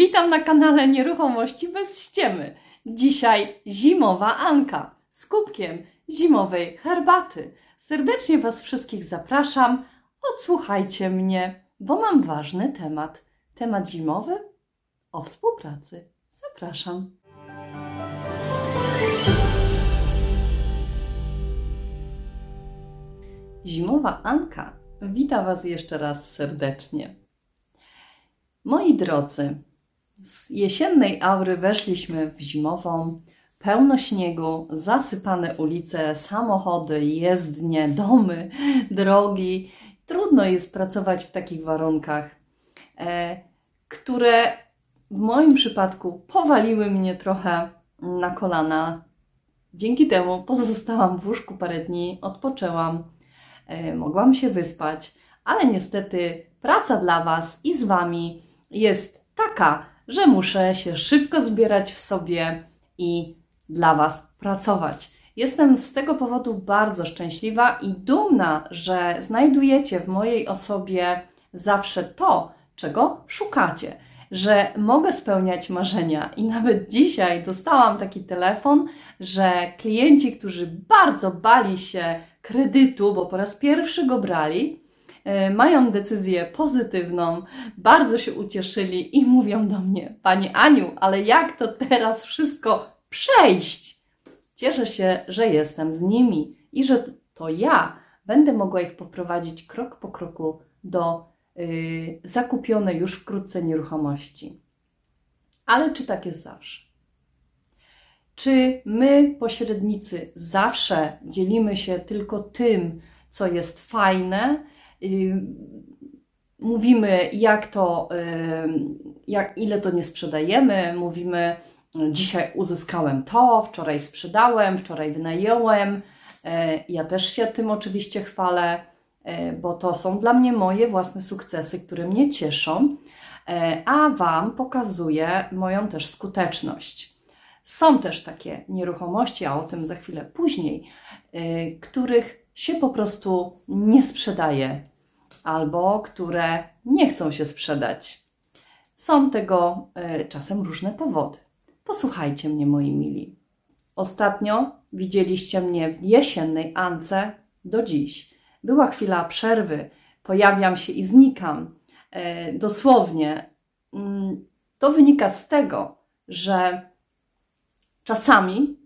Witam na kanale Nieruchomości bez ściemy. Dzisiaj zimowa Anka z kubkiem zimowej herbaty. Serdecznie Was wszystkich zapraszam. Odsłuchajcie mnie, bo mam ważny temat. Temat zimowy o współpracy. Zapraszam. Zimowa Anka wita Was jeszcze raz serdecznie. Moi drodzy, z jesiennej aury weszliśmy w zimową, pełno śniegu, zasypane ulice, samochody, jezdnie, domy, drogi. Trudno jest pracować w takich warunkach, e, które w moim przypadku powaliły mnie trochę na kolana. Dzięki temu pozostałam w łóżku parę dni, odpoczęłam, e, mogłam się wyspać, ale niestety praca dla Was i z Wami jest taka, że muszę się szybko zbierać w sobie i dla Was pracować. Jestem z tego powodu bardzo szczęśliwa i dumna, że znajdujecie w mojej osobie zawsze to, czego szukacie, że mogę spełniać marzenia. I nawet dzisiaj dostałam taki telefon, że klienci, którzy bardzo bali się kredytu, bo po raz pierwszy go brali, mają decyzję pozytywną, bardzo się ucieszyli i mówią do mnie: Pani Aniu, ale jak to teraz wszystko przejść? Cieszę się, że jestem z nimi i że to ja będę mogła ich poprowadzić krok po kroku do yy, zakupionej już wkrótce nieruchomości. Ale czy tak jest zawsze? Czy my, pośrednicy, zawsze dzielimy się tylko tym, co jest fajne, mówimy, jak to, jak, ile to nie sprzedajemy, mówimy, dzisiaj uzyskałem to, wczoraj sprzedałem, wczoraj wynająłem. E, ja też się tym oczywiście chwalę, e, bo to są dla mnie moje własne sukcesy, które mnie cieszą, e, a Wam pokazuję moją też skuteczność. Są też takie nieruchomości, a o tym za chwilę później, których się po prostu nie sprzedaje albo które nie chcą się sprzedać. Są tego y, czasem różne powody. Posłuchajcie mnie, moi mili. Ostatnio widzieliście mnie w jesiennej Ance do dziś. Była chwila przerwy, pojawiam się i znikam. Y, dosłownie. Y, to wynika z tego, że czasami,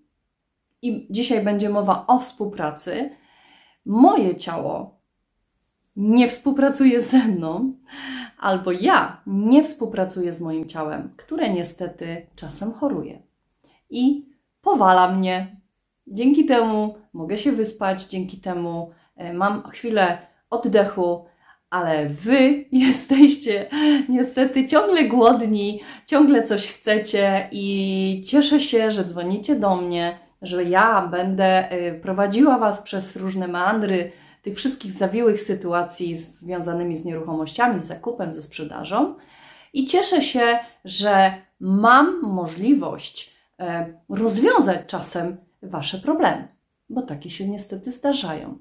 i dzisiaj będzie mowa o współpracy, moje ciało nie współpracuje ze mną, albo ja nie współpracuję z moim ciałem, które niestety czasem choruje i powala mnie. Dzięki temu mogę się wyspać, dzięki temu e, mam chwilę oddechu, ale wy jesteście niestety ciągle głodni, ciągle coś chcecie i cieszę się, że dzwonicie do mnie, że ja będę e, prowadziła was przez różne meandry tych wszystkich zawiłych sytuacji związanymi z nieruchomościami, z zakupem, ze sprzedażą. I cieszę się, że mam możliwość e, rozwiązać czasem Wasze problemy, bo takie się niestety zdarzają.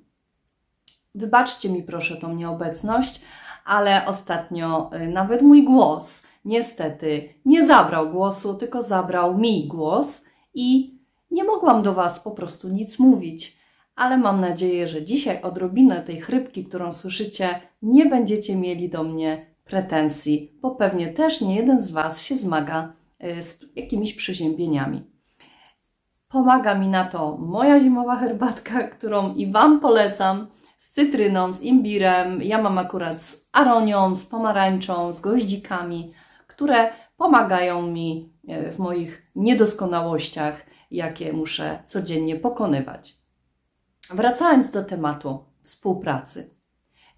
Wybaczcie mi proszę tą nieobecność, ale ostatnio e, nawet mój głos niestety nie zabrał głosu, tylko zabrał mi głos i nie mogłam do Was po prostu nic mówić ale mam nadzieję, że dzisiaj odrobinę tej chrypki, którą słyszycie, nie będziecie mieli do mnie pretensji, bo pewnie też nie jeden z Was się zmaga e, z jakimiś przeziębieniami. Pomaga mi na to moja zimowa herbatka, którą i Wam polecam, z cytryną, z imbirem. Ja mam akurat z aronią, z pomarańczą, z goździkami, które pomagają mi e, w moich niedoskonałościach, jakie muszę codziennie pokonywać. Wracając do tematu współpracy.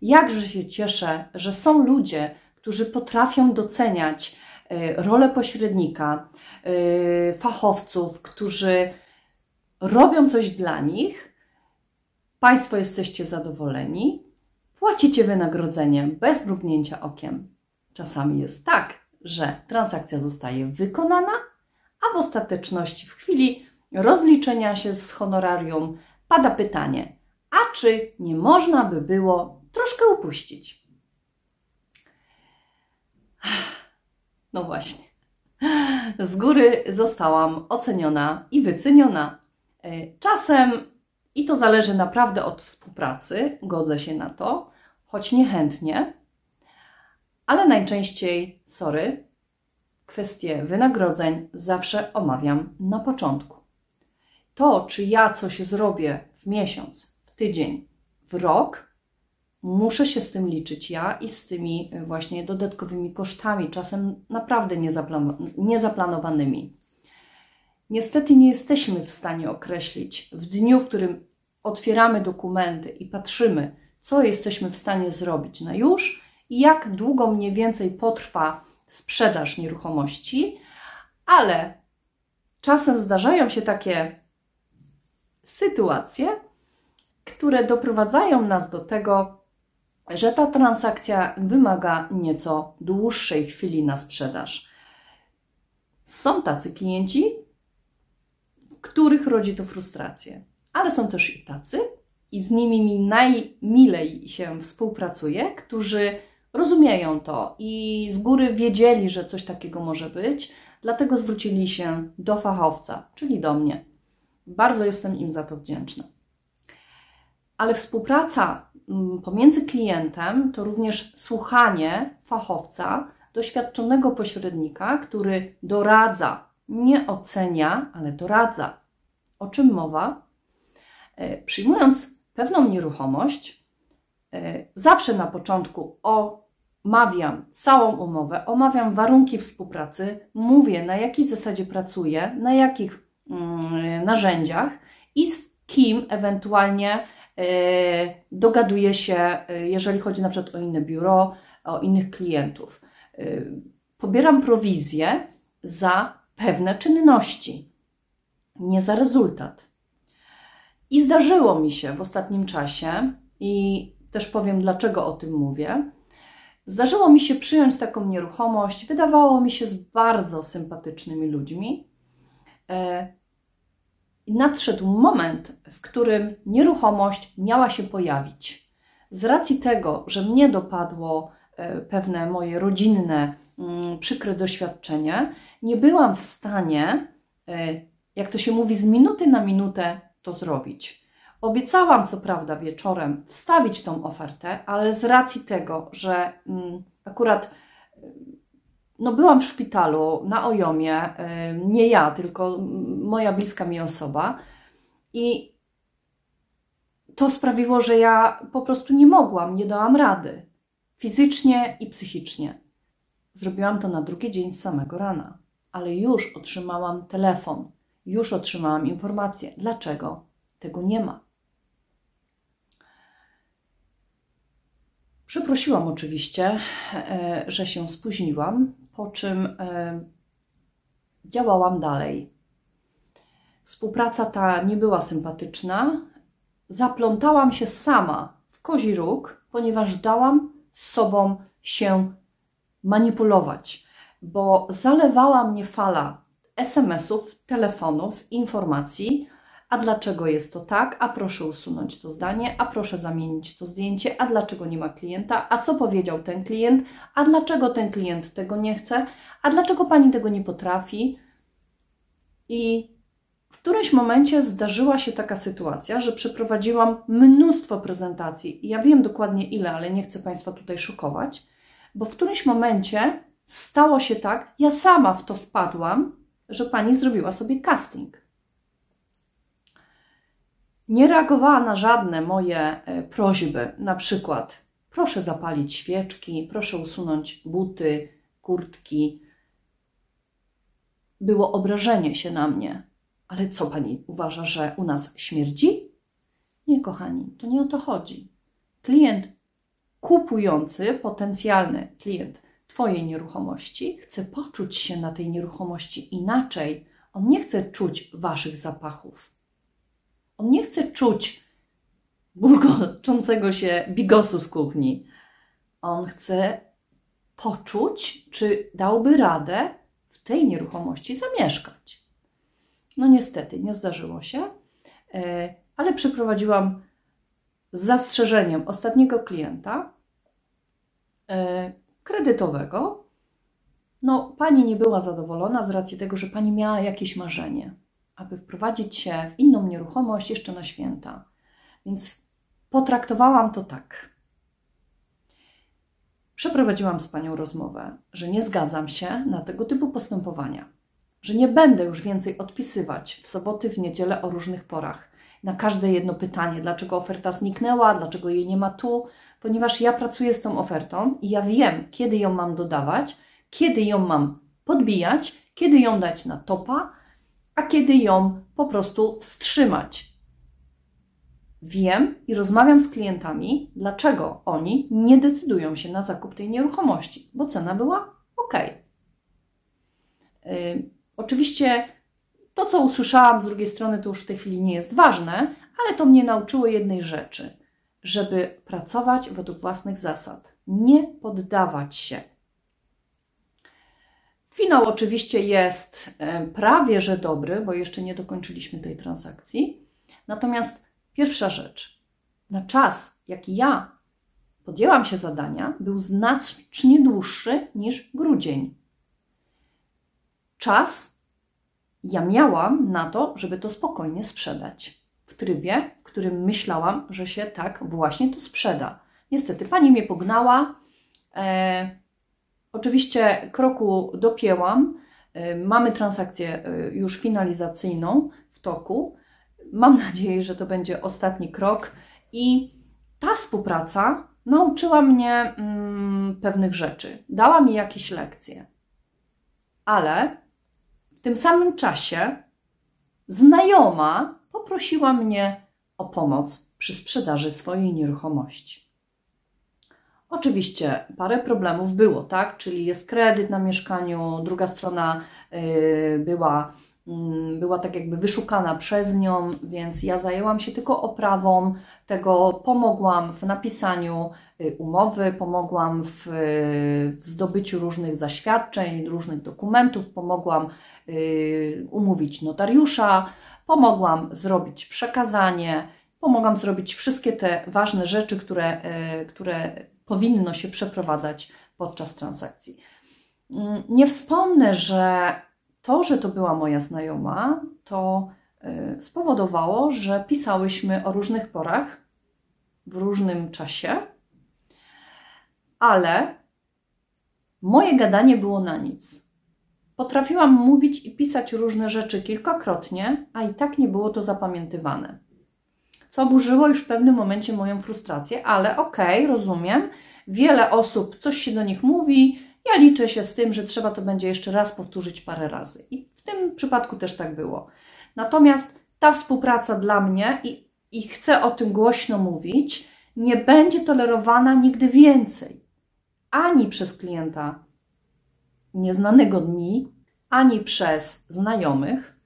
Jakże się cieszę, że są ludzie, którzy potrafią doceniać e, rolę pośrednika, e, fachowców, którzy robią coś dla nich. Państwo jesteście zadowoleni, płacicie wynagrodzenie bez mrugnięcia okiem. Czasami jest tak, że transakcja zostaje wykonana, a w ostateczności, w chwili rozliczenia się z honorarium, pada pytanie, a czy nie można by było troszkę upuścić? No właśnie. z góry zostałam oceniona i wyceniona. E, czasem, i to zależy naprawdę od współpracy, godzę się na to, choć niechętnie, ale najczęściej, sorry, kwestie wynagrodzeń zawsze omawiam na początku. To, czy ja coś zrobię w miesiąc, w tydzień, w rok, muszę się z tym liczyć ja i z tymi e, właśnie dodatkowymi kosztami, czasem naprawdę niezaplanowanymi. Niestety nie jesteśmy w stanie określić w dniu, w którym otwieramy dokumenty i patrzymy, co jesteśmy w stanie zrobić na już i jak długo mniej więcej potrwa sprzedaż nieruchomości, ale czasem zdarzają się takie sytuacje, które doprowadzają nas do tego, że ta transakcja wymaga nieco dłuższej chwili na sprzedaż. Są tacy klienci, których rodzi to frustrację, ale są też i tacy, i z nimi mi najmilej się współpracuje, którzy rozumieją to i z góry wiedzieli, że coś takiego może być, dlatego zwrócili się do fachowca, czyli do mnie. Bardzo jestem im za to wdzięczna. Ale współpraca mm, pomiędzy klientem to również słuchanie fachowca, doświadczonego pośrednika, który doradza, nie ocenia, ale doradza. O czym mowa? E, przyjmując pewną nieruchomość, e, zawsze na początku omawiam całą umowę, omawiam warunki współpracy, mówię na jakiej zasadzie pracuję, na jakich narzędziach i z kim ewentualnie e, dogaduję się, jeżeli chodzi na przykład o inne biuro, o innych klientów. Pobieram prowizję za pewne czynności, nie za rezultat. I zdarzyło mi się w ostatnim czasie, i też powiem, dlaczego o tym mówię. Zdarzyło mi się przyjąć taką nieruchomość, wydawało mi się z bardzo sympatycznymi ludźmi. E, nadszedł moment, w którym nieruchomość miała się pojawić. Z racji tego, że mnie dopadło e, pewne moje rodzinne, mm, przykre doświadczenie, nie byłam w stanie, e, jak to się mówi, z minuty na minutę to zrobić. Obiecałam, co prawda, wieczorem wstawić tą ofertę, ale z racji tego, że mm, akurat no byłam w szpitalu na Ojomie, nie ja, tylko moja bliska mi osoba i to sprawiło, że ja po prostu nie mogłam, nie dałam rady fizycznie i psychicznie. Zrobiłam to na drugi dzień z samego rana, ale już otrzymałam telefon już otrzymałam informację. Dlaczego tego nie ma? Przeprosiłam oczywiście, e, że się spóźniłam, po czym e, działałam dalej. Współpraca ta nie była sympatyczna. Zaplątałam się sama w kozi róg, ponieważ dałam sobą się manipulować, bo zalewała mnie fala SMS-ów, telefonów, informacji. A dlaczego jest to tak? A proszę usunąć to zdanie, a proszę zamienić to zdjęcie, a dlaczego nie ma klienta, a co powiedział ten klient, a dlaczego ten klient tego nie chce, a dlaczego pani tego nie potrafi. I w którymś momencie zdarzyła się taka sytuacja, że przeprowadziłam mnóstwo prezentacji. Ja wiem dokładnie ile, ale nie chcę Państwa tutaj szokować, bo w którymś momencie stało się tak, ja sama w to wpadłam, że pani zrobiła sobie casting. Nie reagowała na żadne moje e, prośby, na przykład proszę zapalić świeczki, proszę usunąć buty, kurtki. Było obrażenie się na mnie. Ale co pani uważa, że u nas śmierdzi? Nie, kochani, to nie o to chodzi. Klient kupujący, potencjalny klient Twojej nieruchomości, chce poczuć się na tej nieruchomości inaczej. On nie chce czuć Waszych zapachów. On nie chce czuć bulgoczącego się bigosu z kuchni. On chce poczuć, czy dałby radę w tej nieruchomości zamieszkać. No niestety, nie zdarzyło się, e, ale przeprowadziłam z zastrzeżeniem ostatniego klienta, e, kredytowego. no, pani nie była zadowolona z racji tego, że pani miała jakieś marzenie, aby wprowadzić się w inną nieruchomość jeszcze na święta. Więc potraktowałam to tak. Przeprowadziłam z panią rozmowę, że nie zgadzam się na tego typu postępowania, że nie będę już więcej odpisywać w soboty, w niedzielę o różnych porach. Na każde jedno pytanie, dlaczego oferta zniknęła, dlaczego jej nie ma tu, ponieważ ja pracuję z tą ofertą i ja wiem, kiedy ją mam dodawać, kiedy ją mam podbijać, kiedy ją dać na topa, a kiedy ją po prostu wstrzymać. Wiem i rozmawiam z klientami, dlaczego oni nie decydują się na zakup tej nieruchomości, bo cena była ok. Yy, oczywiście to, co usłyszałam z drugiej strony, to już w tej chwili nie jest ważne, ale to mnie nauczyło jednej rzeczy, żeby pracować według własnych zasad, nie poddawać się. Finał oczywiście jest e, prawie że dobry, bo jeszcze nie dokończyliśmy tej transakcji. Natomiast pierwsza rzecz, na czas, jaki ja podjęłam się zadania, był znacznie dłuższy niż grudzień. Czas ja miałam na to, żeby to spokojnie sprzedać. W trybie, w którym myślałam, że się tak właśnie to sprzeda. Niestety pani mnie pognała. E, oczywiście kroku dopięłam. E, mamy transakcję e, już finalizacyjną w toku. Mam nadzieję, że to będzie ostatni krok i ta współpraca nauczyła mnie mm, pewnych rzeczy, dała mi jakieś lekcje, ale tym samym czasie znajoma poprosiła mnie o pomoc przy sprzedaży swojej nieruchomości. Oczywiście parę problemów było, tak? Czyli jest kredyt na mieszkaniu, druga strona yy, była, yy, była tak jakby wyszukana przez nią, więc ja zajęłam się tylko oprawą tego, pomogłam w napisaniu Y, umowy, pomogłam w, zdobyciu różnych zaświadczeń, różnych dokumentów, pomogłam y, umówić notariusza, pomogłam zrobić przekazanie, pomogłam zrobić wszystkie te ważne rzeczy, które, y, które powinno się przeprowadzać podczas transakcji. Mm, nie wspomnę, że to, że to była moja znajoma, to spowodowało, że pisałyśmy o różnych porach, w różnym czasie ale moje gadanie było na nic. Potrafiłam mówić i pisać różne rzeczy kilkakrotnie, a i tak nie było to zapamiętywane. Co burzyło już w pewnym momencie moją frustrację, ale okej, okay, rozumiem. Wiele osób, coś się do nich mówi, ja liczę się z tym, że trzeba to będzie jeszcze raz powtórzyć parę razy. I w tym przypadku też tak było. Natomiast ta współpraca dla mnie, i, i chcę o tym głośno mówić, nie będzie tolerowana nigdy więcej ani przez klienta nieznanego mi, ani przez znajomych,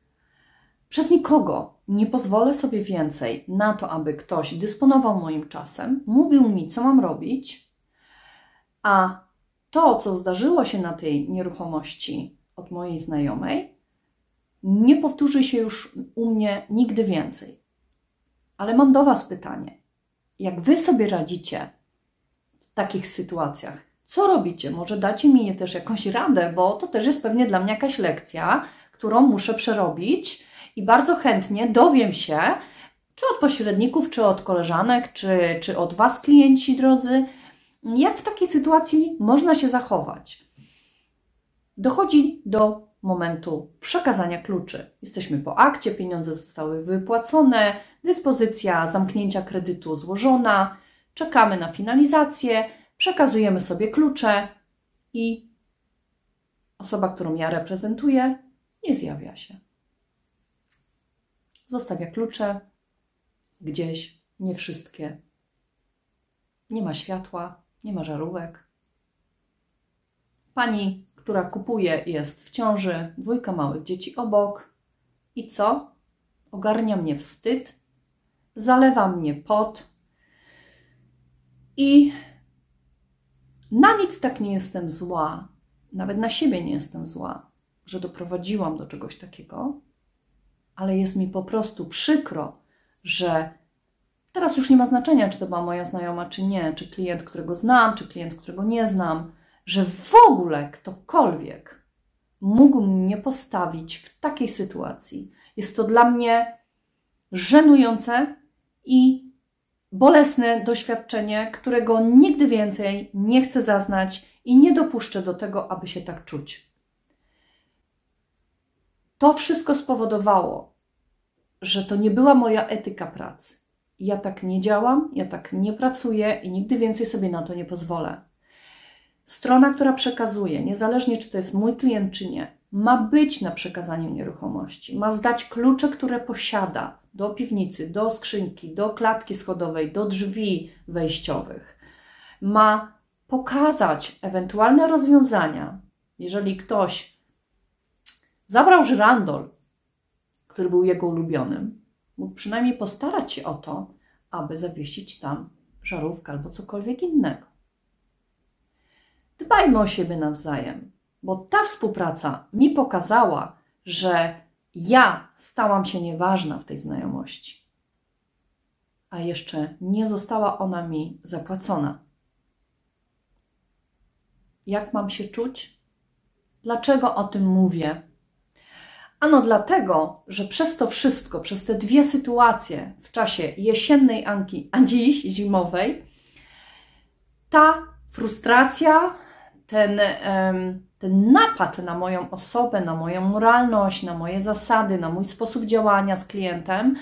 przez nikogo. Nie pozwolę sobie więcej na to, aby ktoś dysponował moim czasem, mówił mi, co mam robić, a to, co zdarzyło się na tej nieruchomości od mojej znajomej, nie powtórzy się już u mnie nigdy więcej. Ale mam do Was pytanie. Jak Wy sobie radzicie w takich sytuacjach? Co robicie? Może dacie mi też jakąś radę, bo to też jest pewnie dla mnie jakaś lekcja, którą muszę przerobić i bardzo chętnie dowiem się, czy od pośredników, czy od koleżanek, czy, czy od Was, klienci drodzy, jak w takiej sytuacji można się zachować. Dochodzi do momentu przekazania kluczy. Jesteśmy po akcie, pieniądze zostały wypłacone, dyspozycja zamknięcia kredytu złożona, czekamy na finalizację przekazujemy sobie klucze i osoba, którą ja reprezentuję, nie zjawia się. Zostawia klucze gdzieś, nie wszystkie. Nie ma światła, nie ma żarówek. Pani, która kupuje, jest w ciąży, dwójka małych dzieci obok. I co? Ogarnia mnie wstyd, zalewa mnie pot i na nic tak nie jestem zła, nawet na siebie nie jestem zła, że doprowadziłam do czegoś takiego, ale jest mi po prostu przykro, że teraz już nie ma znaczenia, czy to była moja znajoma, czy nie, czy klient, którego znam, czy klient, którego nie znam, że w ogóle ktokolwiek mógł mnie postawić w takiej sytuacji. Jest to dla mnie żenujące i bolesne doświadczenie, którego nigdy więcej nie chcę zaznać i nie dopuszczę do tego, aby się tak czuć. To wszystko spowodowało, że to nie była moja etyka pracy. Ja tak nie działam, ja tak nie pracuję i nigdy więcej sobie na to nie pozwolę. Strona, która przekazuje, niezależnie czy to jest mój klient, czy nie, ma być na przekazaniu nieruchomości, ma zdać klucze, które posiada do piwnicy, do skrzynki, do klatki schodowej, do drzwi wejściowych. Ma pokazać ewentualne rozwiązania, jeżeli ktoś zabrał żyrandol, który był jego ulubionym, mógł przynajmniej postarać się o to, aby zawiesić tam żarówkę albo cokolwiek innego. Dbajmy o siebie nawzajem, bo ta współpraca mi pokazała, że ja stałam się nieważna w tej znajomości, a jeszcze nie została ona mi zapłacona. Jak mam się czuć? Dlaczego o tym mówię? Ano dlatego, że przez to wszystko, przez te dwie sytuacje w czasie jesiennej Anki, a dziś zimowej, ta frustracja, ten, ten napad na moją osobę, na moją moralność, na moje zasady, na mój sposób działania z klientem,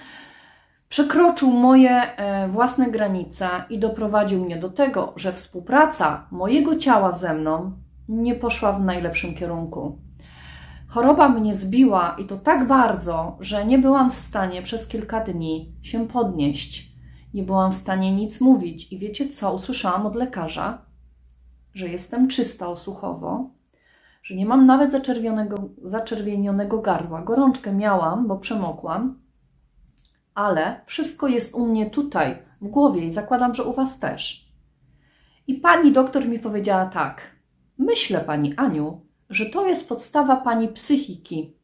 przekroczył moje e, własne granice i doprowadził mnie do tego, że współpraca mojego ciała ze mną nie poszła w najlepszym kierunku. Choroba mnie zbiła i to tak bardzo, że nie byłam w stanie przez kilka dni się podnieść. Nie byłam w stanie nic mówić. I wiecie co? Usłyszałam od lekarza, że jestem czysta osłuchowo, że nie mam nawet zaczerwionego, zaczerwienionego gardła. Gorączkę miałam, bo przemokłam, ale wszystko jest u mnie tutaj, w głowie i zakładam, że u Was też. I pani doktor mi powiedziała tak: Myślę, pani Aniu, że to jest podstawa pani psychiki.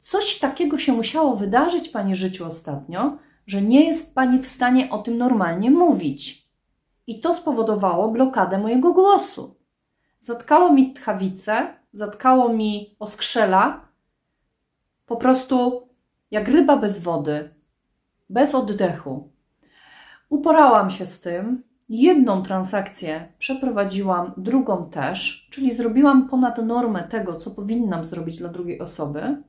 Coś takiego się musiało wydarzyć w pani życiu ostatnio, że nie jest pani w stanie o tym normalnie mówić. I to spowodowało blokadę mojego głosu. Zatkało mi tchawicę, zatkało mi oskrzela, po prostu jak ryba bez wody, bez oddechu. Uporałam się z tym, Jedną transakcję przeprowadziłam, drugą też, czyli zrobiłam ponad normę tego, co powinnam zrobić dla drugiej osoby.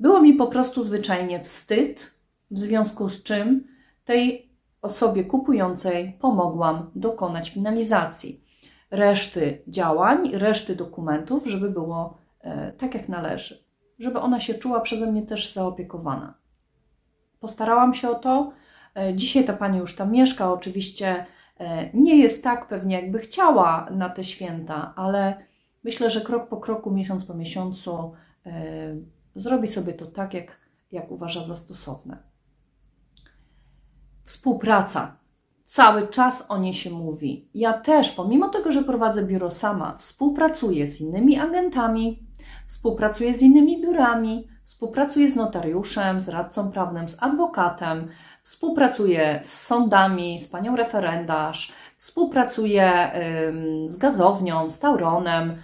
Było mi po prostu zwyczajnie wstyd, w związku z czym tej osobie kupującej pomogłam dokonać finalizacji reszty działań, reszty dokumentów, żeby było e, tak jak należy, żeby ona się czuła przeze mnie też zaopiekowana. Postarałam się o to, dzisiaj ta pani już tam mieszka, oczywiście e, nie jest tak pewnie, jakby chciała na te święta, ale myślę, że krok po kroku, miesiąc po miesiącu e, zrobi sobie to tak, jak, jak uważa za stosowne. Współpraca. Cały czas o niej się mówi. Ja też, pomimo tego, że prowadzę biuro sama, współpracuję z innymi agentami, współpracuję z innymi biurami, współpracuję z notariuszem, z radcą prawnym, z adwokatem, Współpracuję z sądami, z panią referendarz, współpracuję z gazownią, z Tauronem,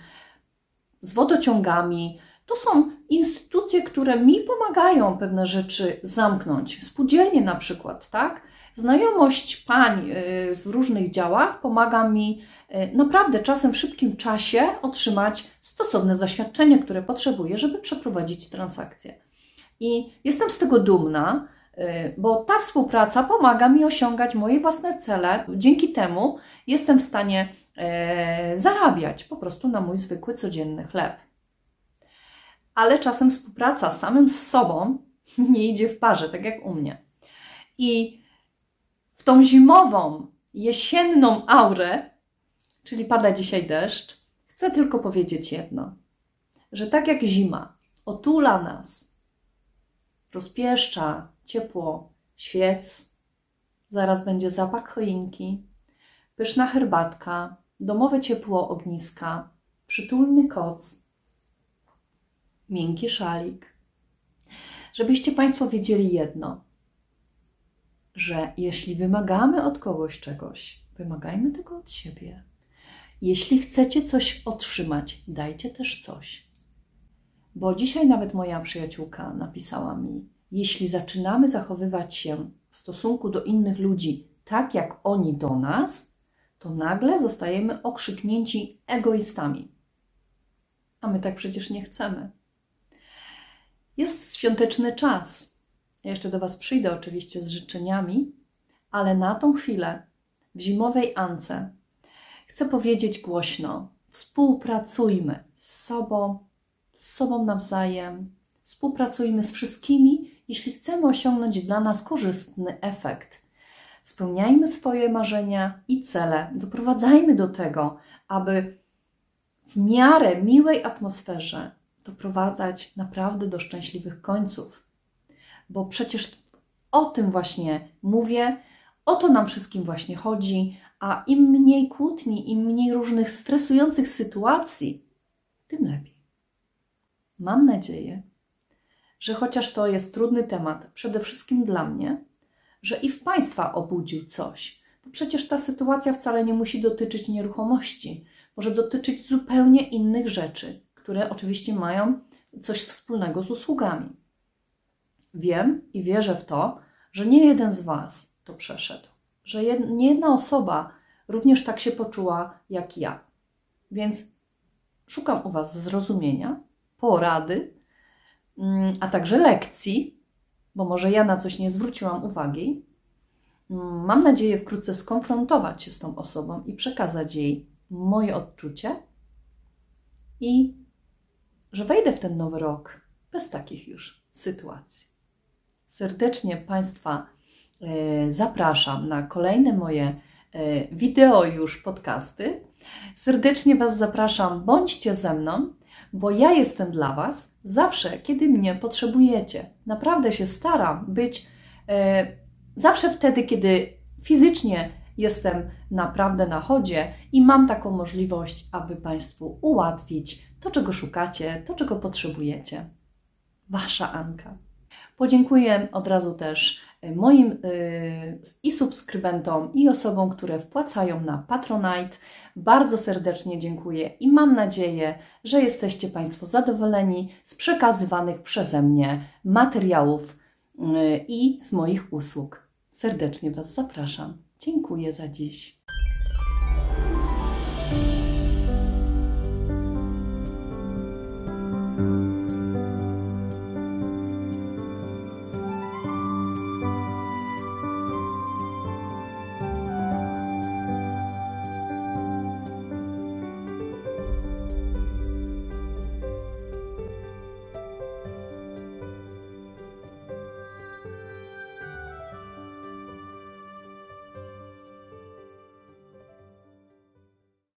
z wodociągami. To są instytucje, które mi pomagają pewne rzeczy zamknąć. Spółdzielnie na przykład, tak? Znajomość pań y, w różnych działach pomaga mi y, naprawdę czasem w szybkim czasie otrzymać stosowne zaświadczenie, które potrzebuję, żeby przeprowadzić transakcję. I jestem z tego dumna, bo ta współpraca pomaga mi osiągać moje własne cele. Dzięki temu jestem w stanie e, zarabiać po prostu na mój zwykły, codzienny chleb. Ale czasem współpraca samym z sobą nie idzie w parze, tak jak u mnie. I w tą zimową, jesienną aurę, czyli pada dzisiaj deszcz, chcę tylko powiedzieć jedno, że tak jak zima otula nas, rozpieszcza, ciepło świec, zaraz będzie zapach choinki, pyszna herbatka, domowe ciepło ogniska, przytulny koc, miękki szalik. Żebyście Państwo wiedzieli jedno, że jeśli wymagamy od kogoś czegoś, wymagajmy tego od siebie. Jeśli chcecie coś otrzymać, dajcie też coś. Bo dzisiaj nawet moja przyjaciółka napisała mi: Jeśli zaczynamy zachowywać się w stosunku do innych ludzi tak, jak oni do nas, to nagle zostajemy okrzyknięci egoistami. A my tak przecież nie chcemy. Jest świąteczny czas. Ja jeszcze do Was przyjdę oczywiście z życzeniami, ale na tą chwilę w zimowej Ance chcę powiedzieć głośno: współpracujmy z sobą, z sobą nawzajem, współpracujmy z wszystkimi, jeśli chcemy osiągnąć dla nas korzystny efekt. Spełniajmy swoje marzenia i cele, doprowadzajmy do tego, aby w miarę miłej atmosferze doprowadzać naprawdę do szczęśliwych końców. Bo przecież o tym właśnie mówię, o to nam wszystkim właśnie chodzi, a im mniej kłótni, im mniej różnych stresujących sytuacji, tym lepiej. Mam nadzieję, że chociaż to jest trudny temat, przede wszystkim dla mnie, że i w Państwa obudził coś. Bo przecież ta sytuacja wcale nie musi dotyczyć nieruchomości, może dotyczyć zupełnie innych rzeczy, które oczywiście mają coś wspólnego z usługami. Wiem i wierzę w to, że nie jeden z Was to przeszedł, że nie jedna osoba również tak się poczuła jak ja. Więc szukam u Was zrozumienia, porady, mm, a także lekcji, bo może ja na coś nie zwróciłam uwagi. Mm, mam nadzieję wkrótce skonfrontować się z tą osobą i przekazać jej moje odczucie i że wejdę w ten nowy rok bez takich już sytuacji. Serdecznie Państwa e, zapraszam na kolejne moje e, wideo już podcasty. Serdecznie Was zapraszam, bądźcie ze mną, bo ja jestem dla Was zawsze, kiedy mnie potrzebujecie. Naprawdę się staram być e, zawsze wtedy, kiedy fizycznie jestem naprawdę na chodzie i mam taką możliwość, aby Państwu ułatwić to, czego szukacie, to, czego potrzebujecie. Wasza Anka. Podziękuję od razu też e, moim yy, i subskrybentom, i osobom, które wpłacają na Patronite. Bardzo serdecznie dziękuję i mam nadzieję, że jesteście Państwo zadowoleni z przekazywanych przeze mnie materiałów yy, i z moich usług. Serdecznie Was zapraszam. Dziękuję za dziś.